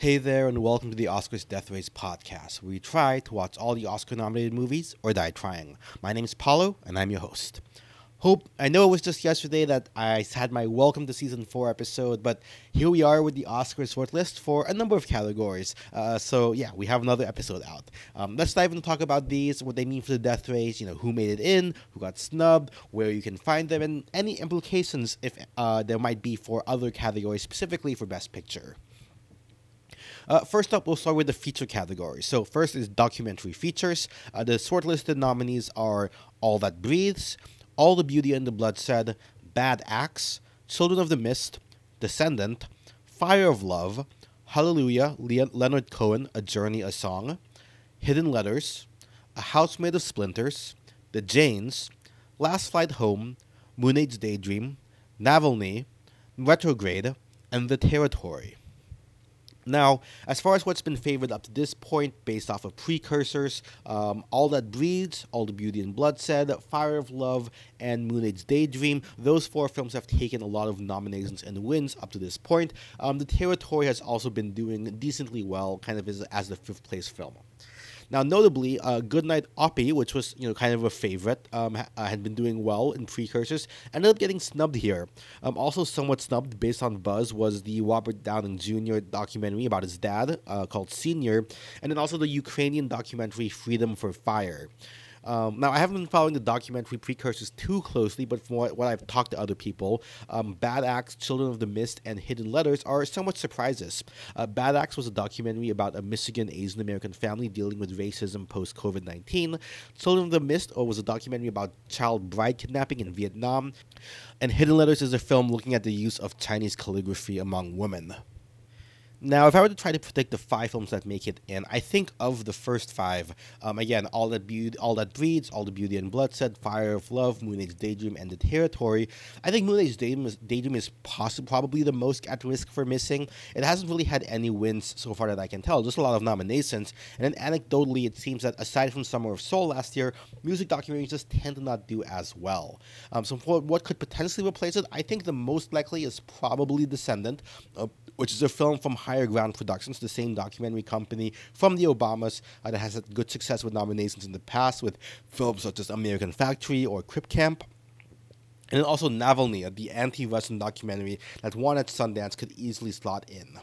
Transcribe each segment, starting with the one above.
Hey there, and welcome to the Oscars Death Race podcast, where we try to watch all the Oscar nominated movies or die trying. My name is Paulo, and I'm your host. Hope, I know it was just yesterday that I had my Welcome to Season 4 episode, but here we are with the Oscars shortlist for a number of categories. Uh, so, yeah, we have another episode out. Um, let's dive and talk about these, what they mean for the death race, you know, who made it in, who got snubbed, where you can find them, and any implications if uh, there might be for other categories, specifically for Best Picture. Uh, first up, we'll start with the feature category. So, first is documentary features. Uh, the shortlisted nominees are All That Breathes, All the Beauty and the Bloodshed, Bad Axe, Children of the Mist, Descendant, Fire of Love, Hallelujah, Le- Leonard Cohen, A Journey, a Song, Hidden Letters, A House Made of Splinters, The Janes, Last Flight Home, Moon Age Daydream, Navalny, Retrograde, and The Territory. Now, as far as what's been favored up to this point, based off of precursors, um, All That Breathes, All the Beauty and Bloodshed, Fire of Love, and Moon Age Daydream, those four films have taken a lot of nominations and wins up to this point. Um, the Territory has also been doing decently well, kind of as, as the fifth place film. Now, notably, uh, Goodnight Oppy, which was you know kind of a favorite, um, ha- uh, had been doing well in precursors, ended up getting snubbed here. Um, also, somewhat snubbed based on buzz was the Robert Downey Jr. documentary about his dad uh, called Senior, and then also the Ukrainian documentary Freedom for Fire. Um, now, I haven't been following the documentary precursors too closely, but from what, what I've talked to other people, um, Bad Axe, Children of the Mist, and Hidden Letters are somewhat surprises. Uh, Bad Axe was a documentary about a Michigan Asian American family dealing with racism post COVID 19. Children of the Mist uh, was a documentary about child bride kidnapping in Vietnam. And Hidden Letters is a film looking at the use of Chinese calligraphy among women. Now, if I were to try to predict the five films that make it in, I think of the first five, um, again, All That Beauty, All That Breathes, All the Beauty and Bloodshed, Fire of Love, Moon Age Daydream, and The Territory. I think Moon Age Daydream is, Daydream is probably the most at risk for missing. It hasn't really had any wins so far that I can tell, just a lot of nominations. And then anecdotally, it seems that aside from Summer of Soul last year, music documentaries just tend to not do as well. Um, so, for what could potentially replace it, I think the most likely is probably Descendant. Uh, which is a film from Higher Ground Productions, the same documentary company from the Obamas uh, that has had good success with nominations in the past with films such as American Factory or Crip Camp. And then also Navalny, the anti-Russian documentary that won at Sundance, could easily slot in.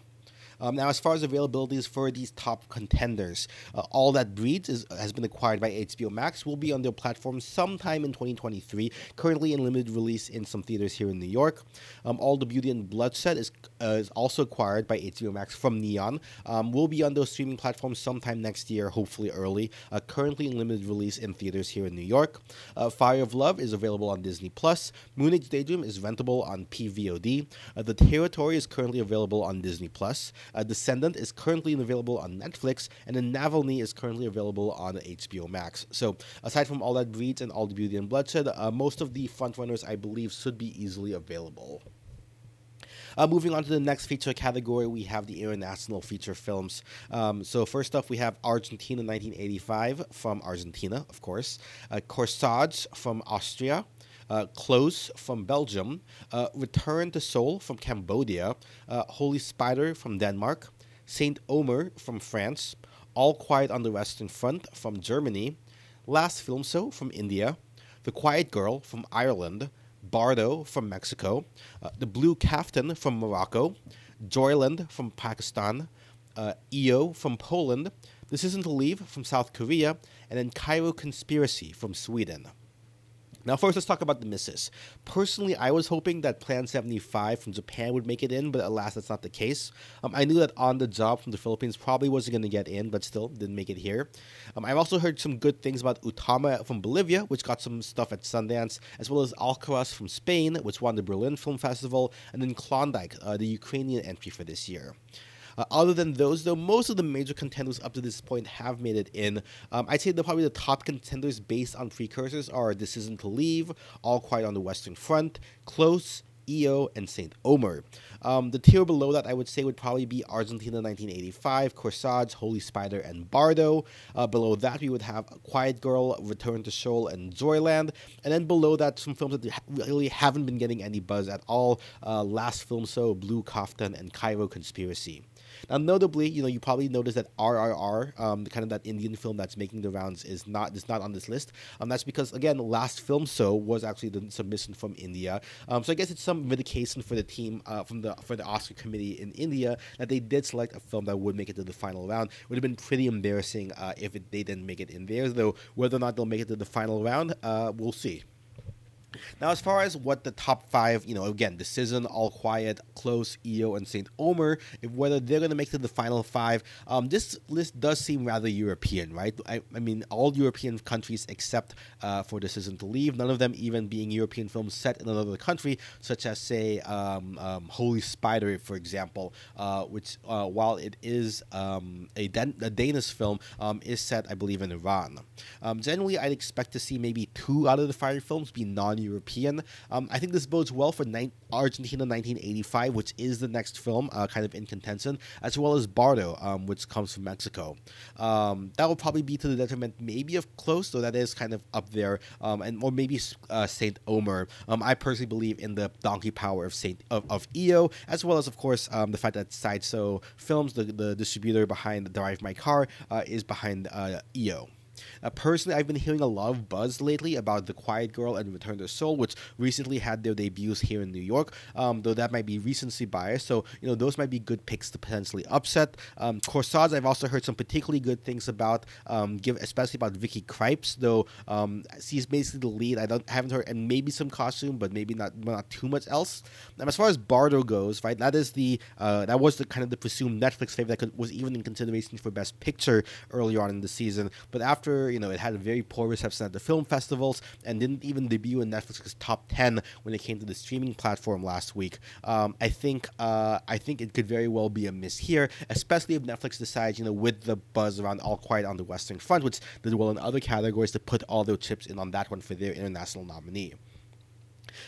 Um, now, as far as availabilities for these top contenders, uh, All That Breathes is, has been acquired by HBO Max, will be on their platform sometime in 2023, currently in limited release in some theaters here in New York. Um, All the Beauty and Bloodshed is, uh, is also acquired by HBO Max from Neon, um, will be on those streaming platforms sometime next year, hopefully early, uh, currently in limited release in theaters here in New York. Uh, Fire of Love is available on Disney Plus. Moon Age Daydream is rentable on PVOD. Uh, the Territory is currently available on Disney Plus. Uh, Descendant is currently available on Netflix, and then Navalny is currently available on HBO Max. So, aside from All That Breathes and All the Beauty and Bloodshed, uh, most of the frontrunners, I believe, should be easily available. Uh, moving on to the next feature category, we have the international feature films. Um, so first up, we have Argentina 1985 from Argentina, of course. Uh, Corsage from Austria. Uh, Close from Belgium, uh, Return to Seoul from Cambodia, uh, Holy Spider from Denmark, Saint Omer from France, All Quiet on the Western Front from Germany, Last Film Show from India, The Quiet Girl from Ireland, Bardo from Mexico, uh, The Blue Caftan from Morocco, Joyland from Pakistan, uh, EO from Poland, Decision to Leave from South Korea, and then Cairo Conspiracy from Sweden. Now, first, let's talk about the misses. Personally, I was hoping that Plan 75 from Japan would make it in, but alas, that's not the case. Um, I knew that On the Job from the Philippines probably wasn't going to get in, but still didn't make it here. Um, I've also heard some good things about Utama from Bolivia, which got some stuff at Sundance, as well as Alcarràs from Spain, which won the Berlin Film Festival, and then Klondike, uh, the Ukrainian entry for this year. Uh, other than those, though, most of the major contenders up to this point have made it in. Um, I'd say the, probably the top contenders based on precursors are Decision to Leave, All Quiet on the Western Front, Close, EO, and St. Omer. Um, the tier below that I would say would probably be Argentina 1985, Corsage, Holy Spider, and Bardo. Uh, below that, we would have Quiet Girl, Return to Seoul, and Joyland. And then below that, some films that really haven't been getting any buzz at all uh, Last Film Show, Blue Kaftan, and Cairo Conspiracy. Now, notably, you know, you probably noticed that RRR, um, kind of that Indian film that's making the rounds, is not is not on this list. Um, that's because again, last film show was actually the submission from India. Um, so I guess it's some vindication for the team uh, from the for the Oscar committee in India that they did select a film that would make it to the final round. It would have been pretty embarrassing uh, if it, they didn't make it in there. Though whether or not they'll make it to the final round, uh, we'll see. Now, as far as what the top five, you know, again, Decision, All Quiet, Close, EO, and Saint Omer, if whether they're going to make it to the final five, um, this list does seem rather European, right? I, I mean, all European countries except uh, for Decision to Leave, none of them even being European films set in another country, such as, say, um, um, Holy Spider, for example, uh, which, uh, while it is um, a, Dan- a, Danish film, um, is set, I believe, in Iran. Um, generally, I'd expect to see maybe two out of the five films be non European. Um, I think this bodes well for ni- Argentina 1985, which is the next film, uh, kind of in contention, as well as Bardo, um, which comes from Mexico. Um, that will probably be to the detriment, maybe of Close, though that is kind of up there, um, and or maybe uh, Saint Omer. Um, I personally believe in the donkey power of Saint of, of EO, as well as of course um, the fact that Sideshow Films, the the distributor behind Drive My Car, uh, is behind uh, EO. Uh, personally, I've been hearing a lot of buzz lately about The Quiet Girl and Return to Seoul, which recently had their debuts here in New York, um, though that might be recency bias. So, you know, those might be good picks to potentially upset. Um, Corsage, I've also heard some particularly good things about, um, give especially about Vicky Krieps, though um, she's basically the lead. I don't haven't heard, and maybe some costume, but maybe not not too much else. And as far as Bardo goes, right, that is the uh, that was the kind of the presumed Netflix favorite that could, was even in consideration for Best Picture earlier on in the season, but after you know, it had a very poor reception at the film festivals and didn't even debut in Netflix's top 10 when it came to the streaming platform last week. Um, I think uh, I think it could very well be a miss here, especially if Netflix decides, you know, with the buzz around All Quiet on the Western Front, which did well in other categories, to put all their chips in on that one for their international nominee.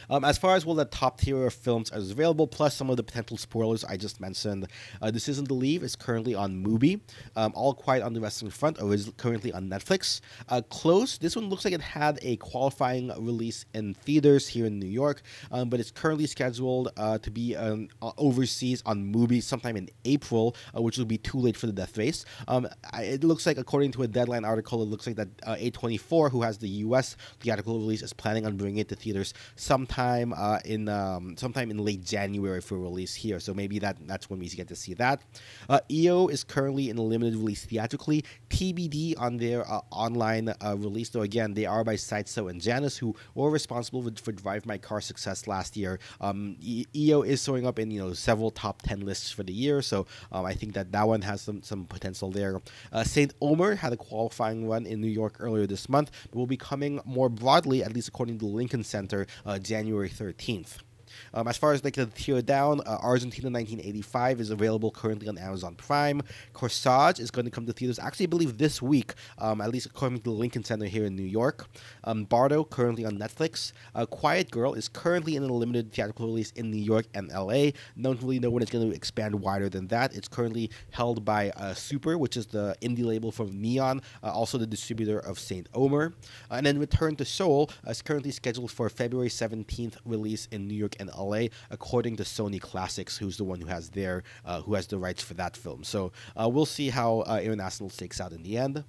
Um, as far as well, the top tier of films is available, plus some of the potential spoilers I just mentioned. Uh, Decision to Leave is currently on Mubi. Um, All Quiet on the Western Front is currently on Netflix. Uh, Close, this one looks like it had a qualifying release in theaters here in New York, um, but it's currently scheduled uh, to be um, overseas on Mubi sometime in April, uh, which will be too late for the death race. Um, it looks like, according to a Deadline article, it looks like that uh, A24, who has the U.S. theatrical release, is planning on bringing it to theaters sometime uh, in um, sometime in late January for release here. So maybe that that's when we get to see that. Uh, EO is currently in a limited release theatrically. TBD on their uh, online uh, release, though again they are by Sideshow and Janus, who were responsible for, for Drive My Car success last year. Um, EO is showing up in you know several top ten lists for the year, so um, I think that that one has some some potential there. Uh, Saint Omer had a qualifying run in New York earlier this month, but will be coming more broadly, at least according to the Lincoln Center, uh, January 13th. Um, as far as like the tier down, uh, Argentina 1985 is available currently on Amazon Prime. Corsage is going to come to theaters, actually, I believe this week, um, at least according to the Lincoln Center here in New York. Um, Bardo currently on Netflix. Uh, Quiet Girl is currently in a limited theatrical release in New York and LA. Really know when it's going to expand wider than that. It's currently held by uh, Super, which is the indie label from Neon, uh, also the distributor of Saint Omer. and then Return to Seoul is currently scheduled for February 17th release in New York and LA, according to Sony Classics, who's the one who has their uh, who has the rights for that film. So uh, we'll see how uh, international stakes out in the end.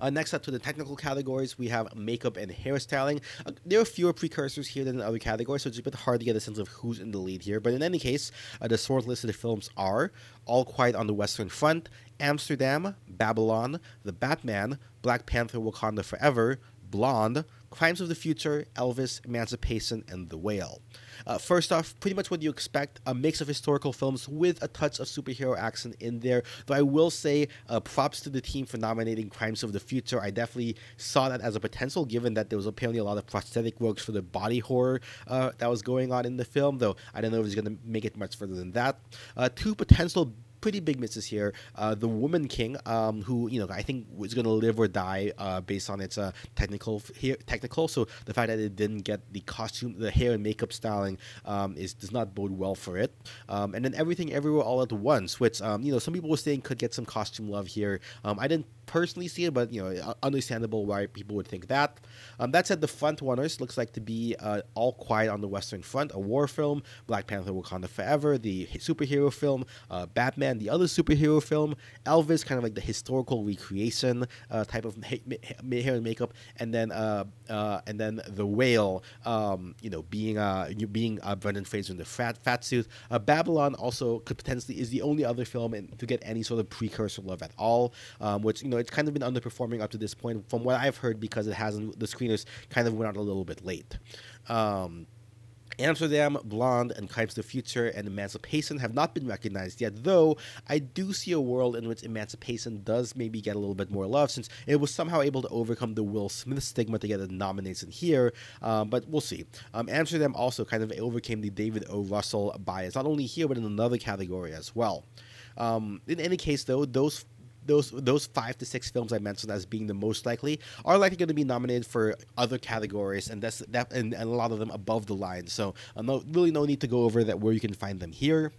Uh, next up to the technical categories, we have makeup and hairstyling. Uh, there are fewer precursors here than in other categories, so it's a bit hard to get a sense of who's in the lead here. But in any case, uh, the shortlisted films are All Quiet on the Western Front, Amsterdam, Babylon, The Batman, Black Panther Wakanda Forever, Blonde, Crimes of the Future, Elvis, Emancipation, and The Whale. Uh, first off, pretty much what you expect a mix of historical films with a touch of superhero action in there. Though I will say, uh, props to the team for nominating Crimes of the Future. I definitely saw that as a potential, given that there was apparently a lot of prosthetic works for the body horror uh, that was going on in the film, though I don't know if it's going to make it much further than that. Uh, two potential pretty big misses here. Uh, the Woman King, um, who you know I think was going to live or die uh, based on its uh, technical here, technical. So the fact that it didn't get the costume, the hair and makeup styling um, is does not bode well for it. Um, and then everything everywhere all at once, which um, you know some people were saying could get some costume love here. Um, I didn't personally see it, but you know, understandable why people would think that. Um, that said, the front runners looks like to be uh, All Quiet on the Western Front, a war film, Black Panther: Wakanda Forever, the superhero film, uh, Batman, the other superhero film, Elvis, kind of like the historical recreation uh, type of hair and makeup, and then uh, uh, and then the whale, um, you know, being uh, being uh, Brendan Fraser in the fat fat suit. Babylon also could potentially is the only other film in, to get any sort of precursor love at all, um, which you know it's kind of been underperforming up to this point from what I've heard because it hasn't the screeners kind of went out a little bit late. Um, Amsterdam, Blonde, and of the Future and Emancipation have not been recognized yet, though I do see a world in which Emancipation does maybe get a little bit more love since it was somehow able to overcome the Will Smith stigma to get a nomination here, um, but we'll see. Um, Amsterdam also kind of overcame the David O. Russell bias, not only here, but in another category as well. Um, in any case, though, those those those five to six films I mentioned as being the most likely are likely going to be nominated for other categories, and that's that, and, and a lot of them above the line. So, uh, no, really, no need to go over that where you can find them here.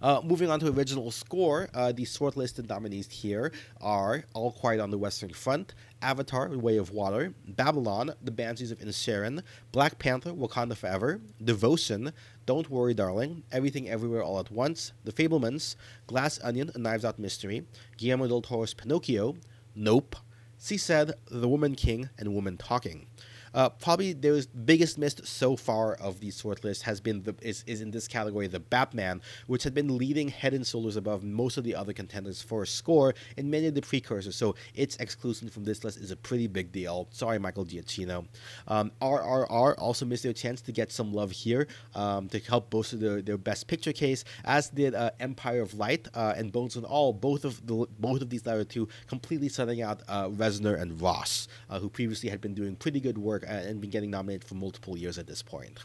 Uh, moving on to original score, uh, the shortlisted nominees here are All Quiet on the Western Front, Avatar: The Way of Water, Babylon: The Banshees of Inisherin, Black Panther: Wakanda Forever, Devotion, Don't Worry Darling, Everything Everywhere All at Once, The Fabelmans, Glass Onion: A Knives Out Mystery, Guillermo del Toro's Pinocchio, Nope, She Said, The Woman King, and Woman Talking. Uh, probably the biggest missed so far of the short list has been the is, is in this category the Batman, which had been leading head and shoulders above most of the other contenders for a score in many of the precursors. So its exclusion from this list is a pretty big deal. Sorry, Michael Giacchino. Um, RRR also missed their chance to get some love here um, to help bolster their, their best picture case, as did uh, Empire of Light uh, and Bones and All. Both of the both of these latter two completely setting out uh, Reznor and Ross, uh, who previously had been doing pretty good work uh, and been getting nominated for multiple years at this point.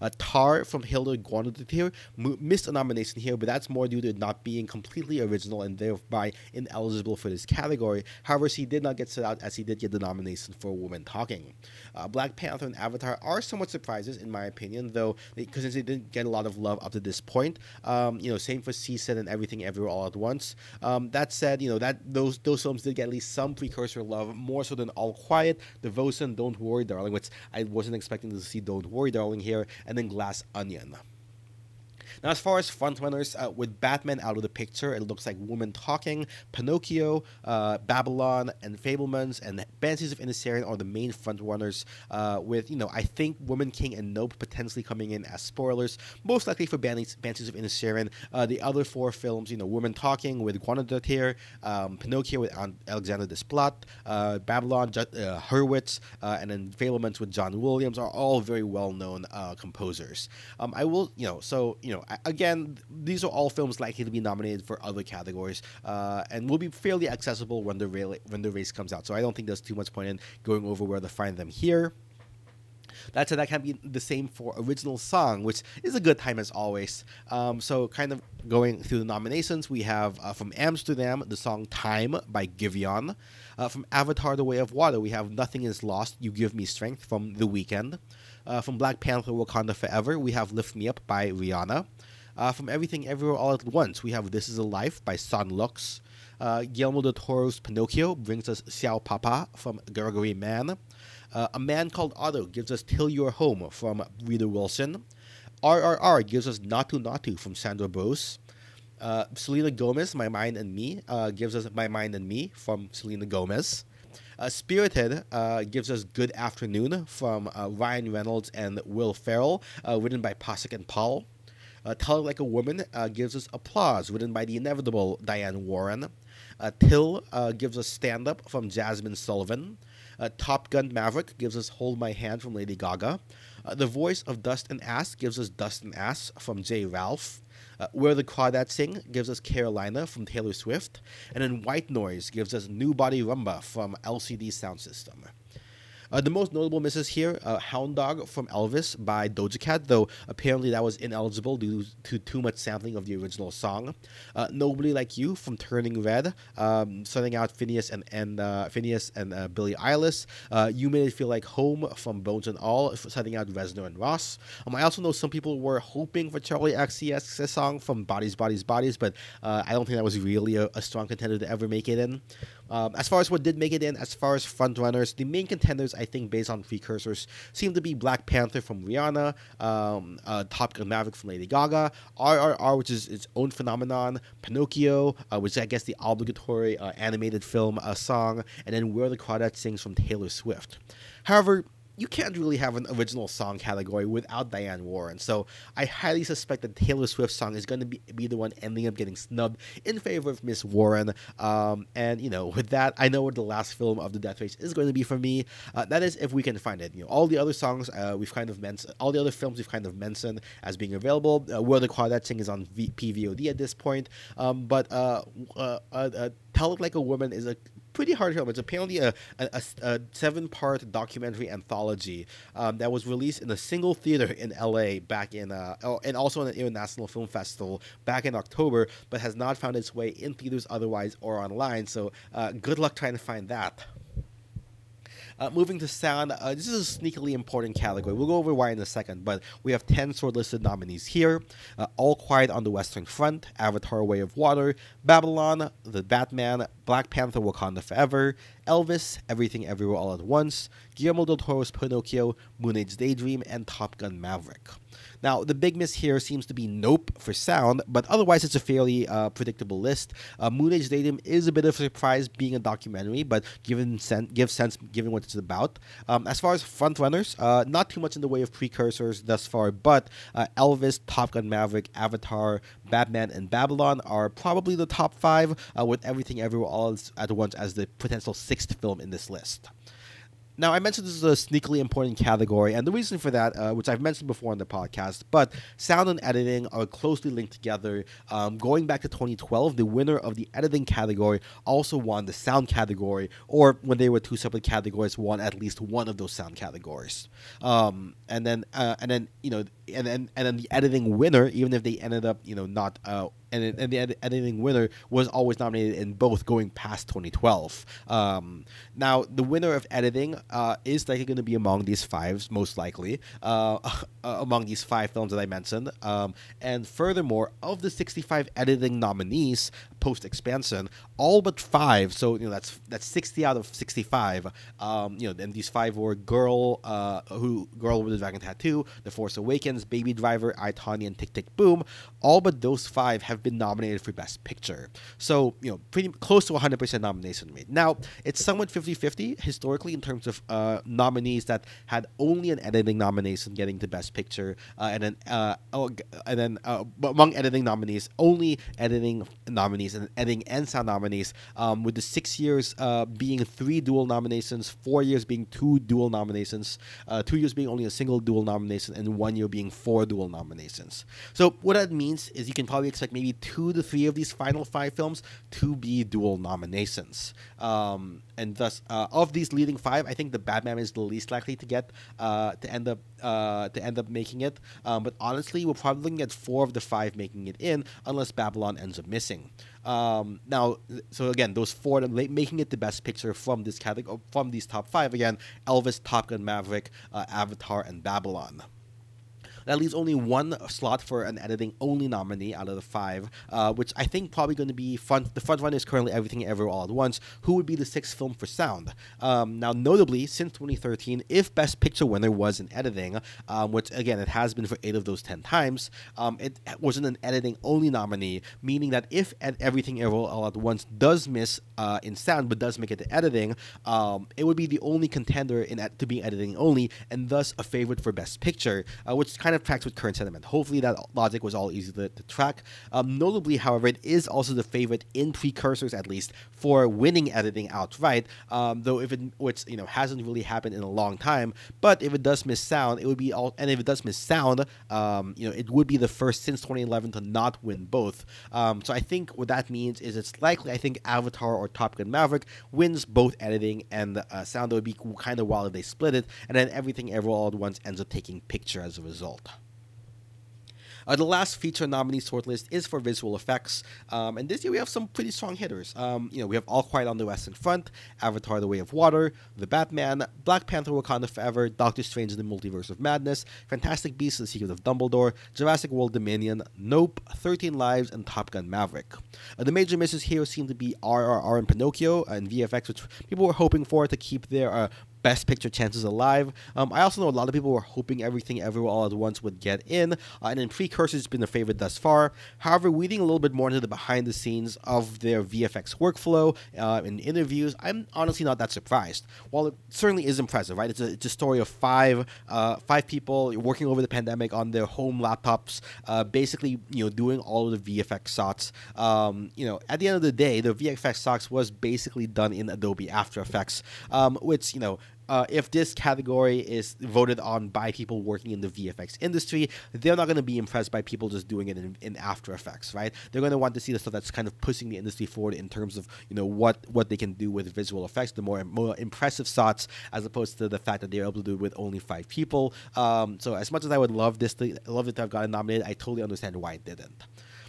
Uh, Tar from Hilda Guanadir missed a nomination here, but that's more due to it not being completely original and thereby ineligible for this category. However, he did not get set out as he did get the nomination for Woman Talking. Uh, Black Panther and Avatar are somewhat surprises, in my opinion, though, because they, they didn't get a lot of love up to this point. Um, you know, same for She Said and Everything Everywhere All at Once. Um, that said, you know that those those films did get at least some precursor love, more so than All Quiet, Devotion, Don't Worry, Darling, which I wasn't expecting to see Don't Worry, Darling here, and then Glass Onion. Now, as far as frontrunners, uh, with Batman out of the picture, it looks like Woman Talking, Pinocchio, uh, Babylon, and Fabelmans, and Banshees of Inisherin are the main frontrunners. Uh, with you know, I think Woman King and Nope potentially coming in as spoilers, most likely for Banshees, of Inisherin. Uh, the other four films, you know, Woman Talking with Guanadir, um, Pinocchio with Alexandre Desplat, uh, Babylon, uh, Hurwitz, uh, and then Fabelmans with John Williams are all very well-known composers. Um, I will, you know, so you know again, these are all films likely to be nominated for other categories, uh, and will be fairly accessible when the when the race comes out. So I don't think there's too much point in going over where to find them here. That said, that can be the same for original song, which is a good time as always. Um, so, kind of going through the nominations, we have uh, from Amsterdam the song "Time" by Giveon. Uh, from Avatar: The Way of Water, we have "Nothing Is Lost, You Give Me Strength" from The Weeknd. Uh, from Black Panther: Wakanda Forever, we have "Lift Me Up" by Rihanna. Uh, from Everything Everywhere All at Once, we have This Is a Life by Son Lux. Uh, Guillermo del Toro's Pinocchio brings us Ciao Papa from Gregory Mann. Uh, a Man Called Otto gives us Till You're Home from Rita Wilson. RRR gives us Naatu Naatu from Chandrabose. Uh, Selena Gomez, My Mind and Me, uh, gives us My Mind and Me from Selena Gomez. Uh, Spirited uh, gives us Good Afternoon from uh, Ryan Reynolds and Will Ferrell, written by Pasek and Paul. Uh, Tell It Like a Woman uh, gives us Applause, written by the inevitable Diane Warren. Uh, Till gives us Stand Up from Jazmine Sullivan. Top Gun Maverick gives us Hold My Hand from Lady Gaga. The Voice of Dust and Ash gives us Dust and Ash from J. Ralph. Uh, Where the Crawdads Sing gives us Carolina from Taylor Swift. And then White Noise gives us New Body Rhumba from LCD Soundsystem. Uh, the most notable misses here uh, Hound Dog from Elvis by Doja Cat, though apparently that was ineligible due to too much sampling of the original song. Uh, Nobody Like You from Turning Red, um, out Phineas and, and uh, Finneas and uh, Billie Eilish. Uh, you Made It Feel Like Home from Bones and All, setting out Reznor and Ross. Um, I also know some people were hoping for Charli XCX's song from Bodies, Bodies, Bodies, but uh, I don't think that was really a, a strong contender to ever make it in. Um, as far as what did make it in, as far as frontrunners, the main contenders, I think, based on precursors, seem to be Black Panther from Rihanna, um, uh, Top Gun Maverick from Lady Gaga, RRR, which is its own phenomenon, Pinocchio, uh, which is, I guess, the obligatory uh, animated film uh, song, and then Where the Crawdads Sings from Taylor Swift. However, you can't really have an original song category without Diane Warren. So I highly suspect that Taylor Swift's song is going to be, be the one ending up getting snubbed in favor of Miss Warren. Um, and you know, with that, I know what the last film of the Death Race is going to be for me. Uh, that is, if we can find it. You know, all the other songs uh, we've kind of mentioned, all the other films we've kind of mentioned as being available. Uh, Where the Crawdads Sing is on v- PVOD at this point. Um, but uh, uh, uh, Tell It Like a Woman is a pretty hard film. It's apparently a, a, a seven part documentary anthology um, that was released in a single theater in LA back in, uh, oh, and also in an international film festival back in October, but has not found its way in theaters otherwise or online. So uh, good luck trying to find that. Uh, moving to sound, uh, this is a sneakily important category. We'll go over why in a second, but we have 10 shortlisted nominees here uh, All Quiet on the Western Front, Avatar Way of Water, Babylon, The Batman, Black Panther Wakanda Forever, Elvis, Everything Everywhere All at Once, Guillermo del Toro's Pinocchio, Moon Age Daydream, and Top Gun Maverick. Now, the big miss here seems to be Nope for sound, but otherwise it's a fairly uh, predictable list. Uh, Moon Age Daydream is a bit of a surprise being a documentary, but given sen- sense given what it's about. Um, as far as frontrunners, uh, not too much in the way of precursors thus far, but uh, Elvis, Top Gun Maverick, Avatar, Batman, and Babylon are probably the top five, uh, with Everything Everywhere All at Once as the potential sixth film in this list. Now, I mentioned this is a sneakily important category, and the reason for that, uh, which I've mentioned before on the podcast, but sound and editing are closely linked together. Um, going back to 2012, the winner of the editing category also won the sound category, or when they were two separate categories, won at least one of those sound categories. Um, and then, uh, and then, you know, and then and then the editing winner, even if they ended up, you know, not uh, and, and the ed- editing winner was always nominated in both going past 2012. Um, now, the winner of editing uh, is likely going to be among these five, most likely, uh, among these five films that I mentioned. Um, and furthermore, of the 65 editing nominees post expansion, all but five, so you know that's that's 60 out of 65. Um, you know, and these five were Girl, uh, who Girl with the Dragon Tattoo, The Force Awakens, Baby Driver, I, and Tick Tick Boom. All but those five have been nominated for Best Picture. So, you know, pretty close to 100% nomination rate. Now, it's somewhat 50 50 historically in terms of uh, nominees that had only an editing nomination getting to Best Picture, uh, and then, uh, oh, and then uh, among editing nominees, only editing nominees and editing and sound nominees, um, with the six years uh, being three dual nominations, four years being two dual nominations, uh, two years being only a single dual nomination, and one year being four dual nominations. So, what that means is you can probably expect maybe two to three of these final five films to be dual nominations. Um, and thus, uh, of these leading five, I think the Batman is the least likely to get uh, to end up uh, to end up making it. Um, but honestly, we're probably looking at four of the five making it in, unless Babylon ends up missing. Um, now, so again, those four making it the best picture from this category, from these top five again: Elvis, Top Gun, Maverick, uh, Avatar, and Babylon. That leaves only one slot for an editing only nominee out of the five, uh, which I think probably going to be front. The front runner is currently Everything Everywhere All at Once. Who would be the sixth film for sound? Um, now, notably, since 2013, if Best Picture winner was in editing, um, which again it has been for eight of those ten times, um, it wasn't an editing only nominee, meaning that if Everything Everywhere All at Once does miss uh, in sound but does make it to editing, um, it would be the only contender in to be editing only, and thus a favorite for Best Picture, uh, which kind kind of tracks with current sentiment. Hopefully, that logic was all easy to, to track. Um, notably, however, it is also the favorite in precursors, at least, for winning editing outright. Um, though if it, which you know hasn't really happened in a long time, but if it does miss sound, it would be all. And if it does miss sound, um, you know, it would be the first since 2011 to not win both. Um, so I think what that means is it's likely. I think Avatar or Top Gun Maverick wins both editing and uh, sound. It would be kind of wild if they split it, and then everything ever all at once ends up taking picture as a result. Uh, the last feature nominee shortlist is for visual effects, um, and this year we have some pretty strong hitters. Um, you know, we have All Quiet on the Western Front, Avatar: The Way of Water, The Batman, Black Panther: Wakanda Forever, Doctor Strange in the Multiverse of Madness, Fantastic Beasts: The Secret of Dumbledore, Jurassic World Dominion, Nope, 13 Lives, and Top Gun Maverick. Uh, the major misses here seem to be RRR and Pinocchio and VFX, which people were hoping for to keep their uh, Best Picture chances alive. Um, I also know a lot of people were hoping Everything Everywhere All at Once would get in, uh, and in Precursors, it's been a favorite thus far. However, reading a little bit more into the behind the scenes of their VFX workflow uh, in interviews, I'm honestly not that surprised. While it certainly is impressive, right? It's a, it's a story of five uh, five people working over the pandemic on their home laptops, uh, basically you know doing all of the VFX shots. Um, you know, at the end of the day, the VFX shots was basically done in Adobe After Effects, um, which you know uh, if this category is voted on by people working in the VFX industry, they're not going to be impressed by people just doing it in, in After Effects, right? They're going to want to see the stuff that's kind of pushing the industry forward in terms of you know what what they can do with visual effects, the more more impressive shots, as opposed to the fact that they're able to do it with only five people. Um, so as much as I would love this, to, love it to have gotten nominated, I totally understand why it didn't.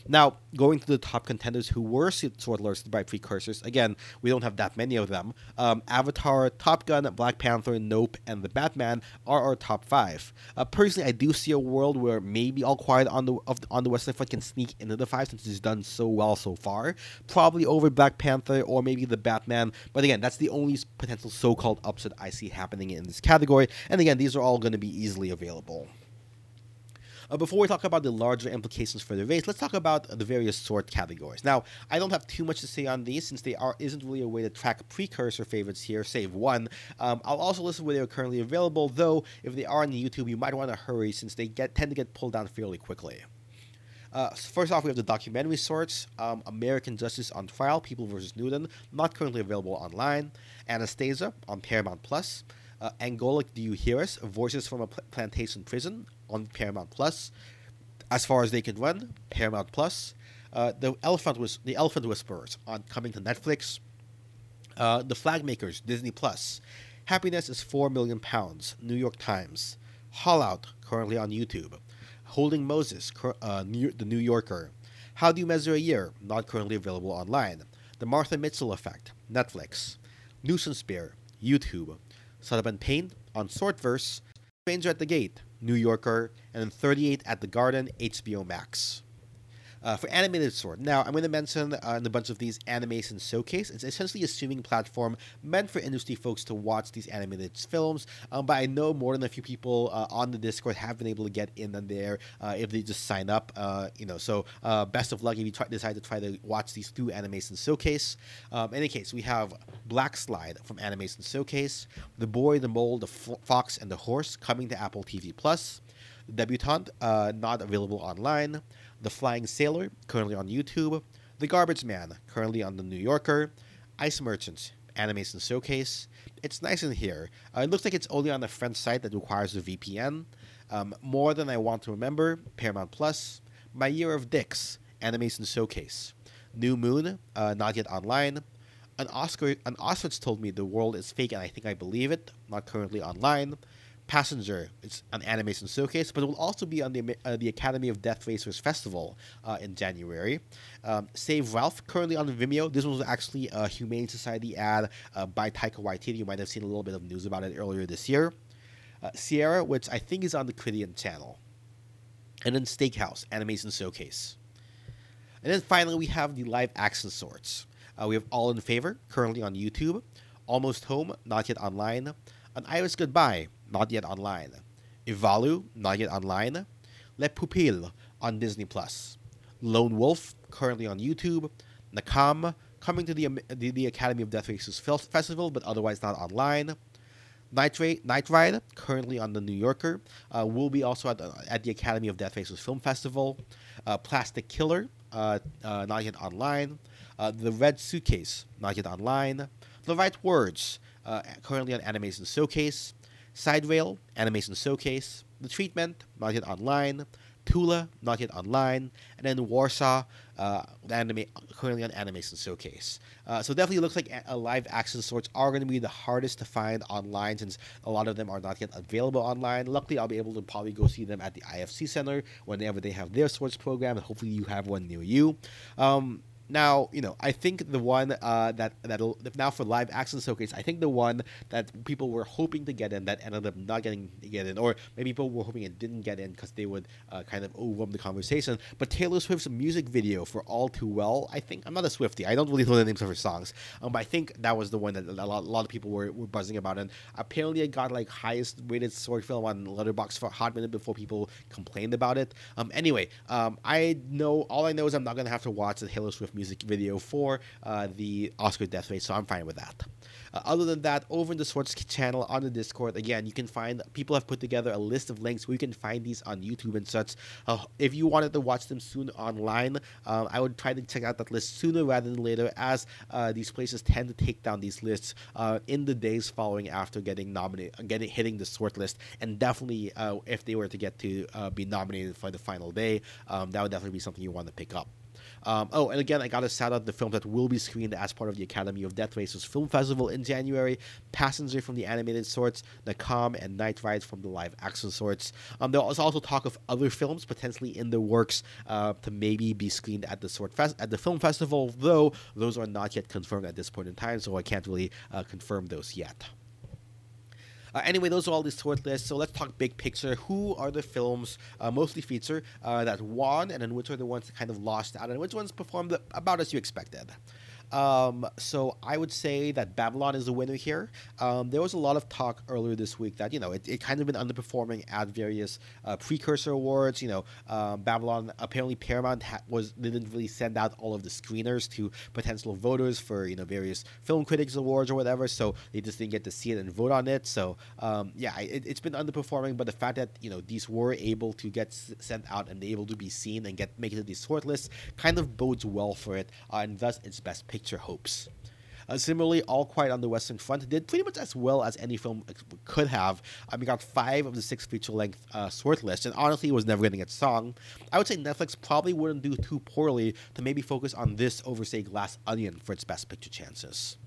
Now, going to the top contenders who were shortlisted by precursors, again, we don't have that many of them. Um, Avatar, Top Gun, Black Panther, Nope, and The Batman are our top five. Uh, personally, I do see a world where maybe All Quiet on the of, on the Western Front can sneak into the five since it's done so well so far. Probably over Black Panther or maybe The Batman. But again, that's the only potential so-called upset I see happening in this category. And again, these are all going to be easily available. Uh, before we talk about the larger implications for the race, let's talk about the various sort categories. Now, I don't have too much to say on these since they are isn't really a way to track precursor favorites here, save one. Um, I'll also list where they are currently available, though if they are on YouTube, you might want to hurry since they get tend to get pulled down fairly quickly. Uh, first off, we have the documentary sorts um, American Justice on Trial, People vs. Newton, not currently available online. Anastasia on Paramount Plus. Uh, Angola, Do You Hear Us? Voices from a Pl- Plantation Prison on Paramount Plus. As far as they can run, Paramount Plus. Uh, the Elephant was the Elephant Whisperers on coming to Netflix. Uh, the Flag Makers, Disney Plus. Happiness is four million pounds, New York Times. Haul Out, currently on YouTube. Holding Moses, uh, New, the New Yorker. How Do You Measure a Year, not currently available online. The Martha Mitchell Effect, Netflix. Nuisance Bear, YouTube. Sullivan Pain on Sortverse. Stranger at the Gate, New Yorker, and then 38 at the Garden, HBO Max. Uh, for animated sword. Now, I'm going to mention uh, in a bunch of these animation showcase. It's essentially a streaming platform meant for industry folks to watch these animated films. Um, but I know more than a few people uh, on the Discord have been able to get in on there uh, if they just sign up. Uh, you know, so uh, best of luck if you try, decide to try to watch these through Animation Showcase. Um, in any case, we have Black Slide from Animation Showcase, The Boy, the Mole, the F- Fox, and the Horse coming to Apple TV Plus. Debutante, not available online. The Flying Sailor, currently on YouTube, The Garbage Man, currently on The New Yorker, Ice Merchants, Animation Showcase. It's nice in here. Uh, it looks like it's only on the French site that requires a VPN. Um, More Than I Want to Remember, Paramount Plus, My Year of Dicks, Animation Showcase, New Moon, uh, not yet online. An Oscar, an Ostrich told me the world is fake, and I think I believe it. Not currently online. Passenger. It's an animation showcase, but it will also be on the uh, the Academy of Death Racers Festival uh, in January. Um, Save Ralph, currently on Vimeo. This was actually a Humane Society ad uh, by Taika Waititi. You might have seen a little bit of news about it earlier this year. Uh, Sierra, which I think is on the Criterion channel. And then Steakhouse, Animation Showcase. And then finally, we have the live action sorts. Uh, we have All in Favor, currently on YouTube. Almost Home, not yet online. An Iris Goodbye, not yet online. Ivalu, not yet online. Le Pupille on Disney Plus. Lone Wolf, currently on YouTube. Nakam, coming to the, the, the Academy of Death Races Festival, but otherwise not online. Night, Ra- Night Ride, currently on the New Yorker, uh, will be also at the, at the Academy of Death Racers Film Festival. Uh, Plastic Killer, uh, uh, not yet online. Uh, the Red Suitcase, not yet online. The Right Words, uh, currently on Animation Showcase. Sideral, Animation Showcase. The Treatment, not yet online. Tula, not yet online, and then Warsha, uh, anime, currently on Animation Showcase. Uh, so definitely looks like a, a live action sorts are going to be the hardest to find online since a lot of them are not yet available online. Luckily, I'll be able to probably go see them at the IFC Center whenever they have their sorts program, and hopefully you have one near you. Um, now, you know, I think the one uh, that that'll now for live action showcase, I think the one that people were hoping to get in that ended up not getting get in, or maybe people were hoping it didn't get in because they would uh, kind of overwhelm the conversation. But Taylor Swift's music video for All Too Well, I think I'm not a Swifty. I don't really know the names of her songs, um, but I think that was the one that a lot, a lot of people were, were buzzing about, and apparently it got like highest rated short film on Letterboxd for a hot minute before people complained about it. Um, anyway, um, I know all I know is I'm not gonna have to watch the Taylor Swift music video for uh, the Oscar death race, so I'm fine with that. Uh, other than that, over in the Sorts channel on the Discord, again, you can find people have put together a list of links where you can find these on YouTube and such. Uh, if you wanted to watch them soon online, um, I would try to check out that list sooner rather than later, as uh, these places tend to take down these lists uh, in the days following after getting nominated, getting hitting the sort list, and definitely uh, if they were to get to uh, be nominated for the final day, um, that would definitely be something you want to pick up. Um, oh, and again, I got to shout out the films that will be screened as part of the Academy of Death Races Film Festival in January Passenger from the animated sorts, Nakam, and Night Ride from the live action sorts. Um, there was also talk of other films potentially in the works uh, to maybe be screened at the sort fest- at the film festival, though those are not yet confirmed at this point in time, so I can't really uh, confirm those yet. Uh, anyway, those are all these sort lists. So let's talk big picture. Who are the films uh, mostly feature uh, that won, and then which are the ones that kind of lost out, and which ones performed about as you expected? Um, so I would say that Babylon is the winner here. Um, there was a lot of talk earlier this week that you know it, it kind of been underperforming at various uh, precursor awards. You know, um, Babylon apparently Paramount ha- was didn't really send out all of the screeners to potential voters for you know various film critics awards or whatever. So they just didn't get to see it and vote on it. So um, yeah, it, has been underperforming. But the fact that you know these were able to get s- sent out and able to be seen and get make it to these short lists kind of bodes well for it, uh, and thus its best picture hopes. Uh, similarly, All Quiet on the Western Front did pretty much as well as any film could have. I mean, got five of the six feature-length uh, short lists, and honestly, it was never going to get song. I would say Netflix probably wouldn't do too poorly to maybe focus on this over, say, Glass Onion for its best picture chances.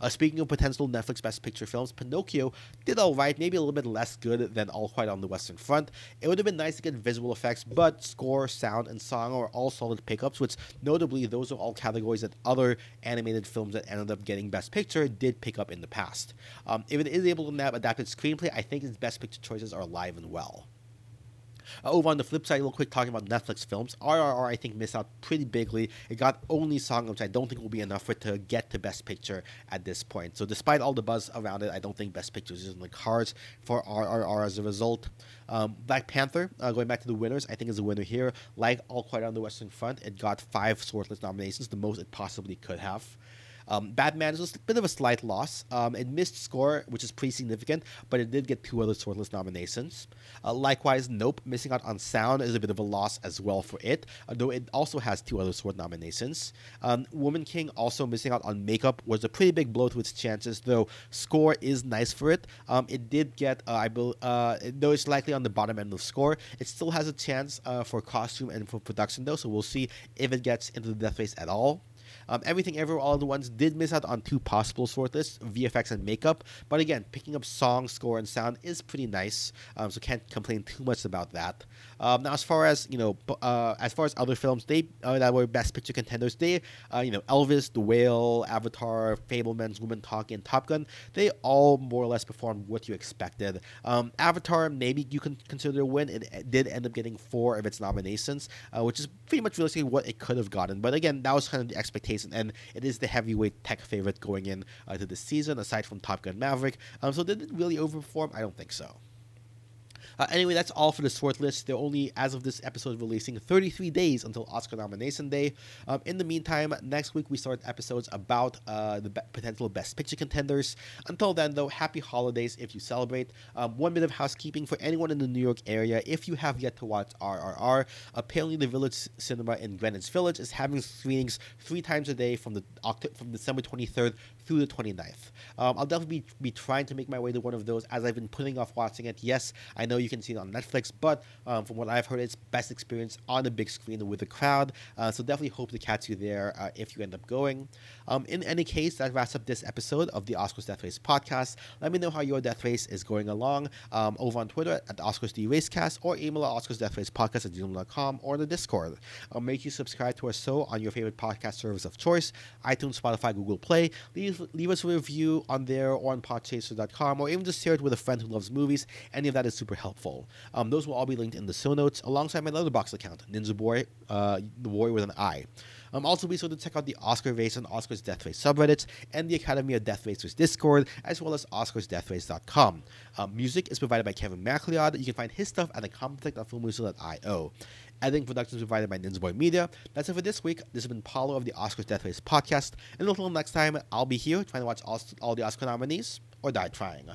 Uh, speaking of potential Netflix Best Picture films, Pinocchio did alright, maybe a little bit less good than All Quiet on the Western Front. It would have been nice to get visual effects, but score, sound, and song are all solid pickups, which notably those are all categories that other animated films that ended up getting Best Picture did pick up in the past. Um, if it is able to nab adapted screenplay, I think its Best Picture choices are alive and well. Uh, over on the flip side, real quick, talking about Netflix films, RRR I think missed out pretty bigly. It got only song, which I don't think will be enough for it to get to Best Picture at this point. So despite all the buzz around it, I don't think Best Picture is in the cards for RRR as a result. Um, Black Panther, uh, going back to the winners, I think is a winner here. Like All Quiet on the Western Front, it got five shortlist nominations, the most it possibly could have. Um, Batman is a bit of a slight loss. Um, it missed score, which is pretty significant, but it did get two other Swordless nominations. Uh, likewise, Nope missing out on sound is a bit of a loss as well for it, though it also has two other Sword nominations. Um, Woman King also missing out on makeup was a pretty big blow to its chances, though score is nice for it. Um, it did get, uh, I believe, uh, though it's likely on the bottom end of score, it still has a chance uh, for costume and for production though, so we'll see if it gets into the death race at all. Um, Everything Everywhere All the Ones did miss out on two possible shortlists, VFX and makeup. But again, picking up song, score, and sound is pretty nice. Um, so can't complain too much about that. Um, now, as far as you know, uh, as far as other films, they uh, that were Best Picture contenders, they, uh, you know, Elvis, The Whale, Avatar, Fabelmans, Woman Talking, and Top Gun, they all more or less performed what you expected. Um, Avatar, maybe you can consider a win. It did end up getting four of its nominations, uh, which is pretty much realistically what it could have gotten. But again, that was kind of the expectation and it is the heavyweight tech favorite going in uh, season, aside from Top Gun Maverick. Um, so did it really overperform? I don't think so. Uh, anyway, that's all for the short list. They're only, as of this episode releasing, 33 days until Oscar nomination day. Um, in the meantime, next week we start episodes about uh, the be- potential Best Picture contenders. Until then, though, happy holidays if you celebrate. Um, one bit of housekeeping for anyone in the New York area. If you have yet to watch RRR, apparently the Village Cinema in Greenwich Village is having screenings three times a day from the from December 23rd through the 29th. Um, I'll definitely be, be trying to make my way to one of those as I've been putting off watching it. Yes, I know you can see it on Netflix, but um, from what I've heard, it's best experience on the big screen with the crowd. Uh, so definitely hope to catch you there uh, if you end up going. Um, in any case, that wraps up this episode of the Oscars Death Race podcast. Let me know how your death race is going along um, over on Twitter at the Oscars D Racecast or email at Oscars Death Race Podcast at gmail.com or the Discord. Um, make you subscribe to our show on your favorite podcast service of choice iTunes, Spotify, Google Play. Leave, leave us a review on there or on podchaser.com or even just share it with a friend who loves movies. Any of that is super helpful. Um, those will all be linked in the show notes alongside my Letterboxd account, Ninjaboi, uh, the warrior with an I. Um, also, be sure to check out the Oscar Race and Oscars Death Race subreddits and the Academy of Death Racers Discord, as well as OscarsDeathRace.com. Um, music is provided by Kevin MacLeod. You can find his stuff at the Comptech.filmmusic.io. Editing production is provided by Ninjaboi Media. That's it for this week. This has been Paulo of the Oscars Death Race podcast. And until next time, I'll be here trying to watch all, all the Oscar nominees or die trying.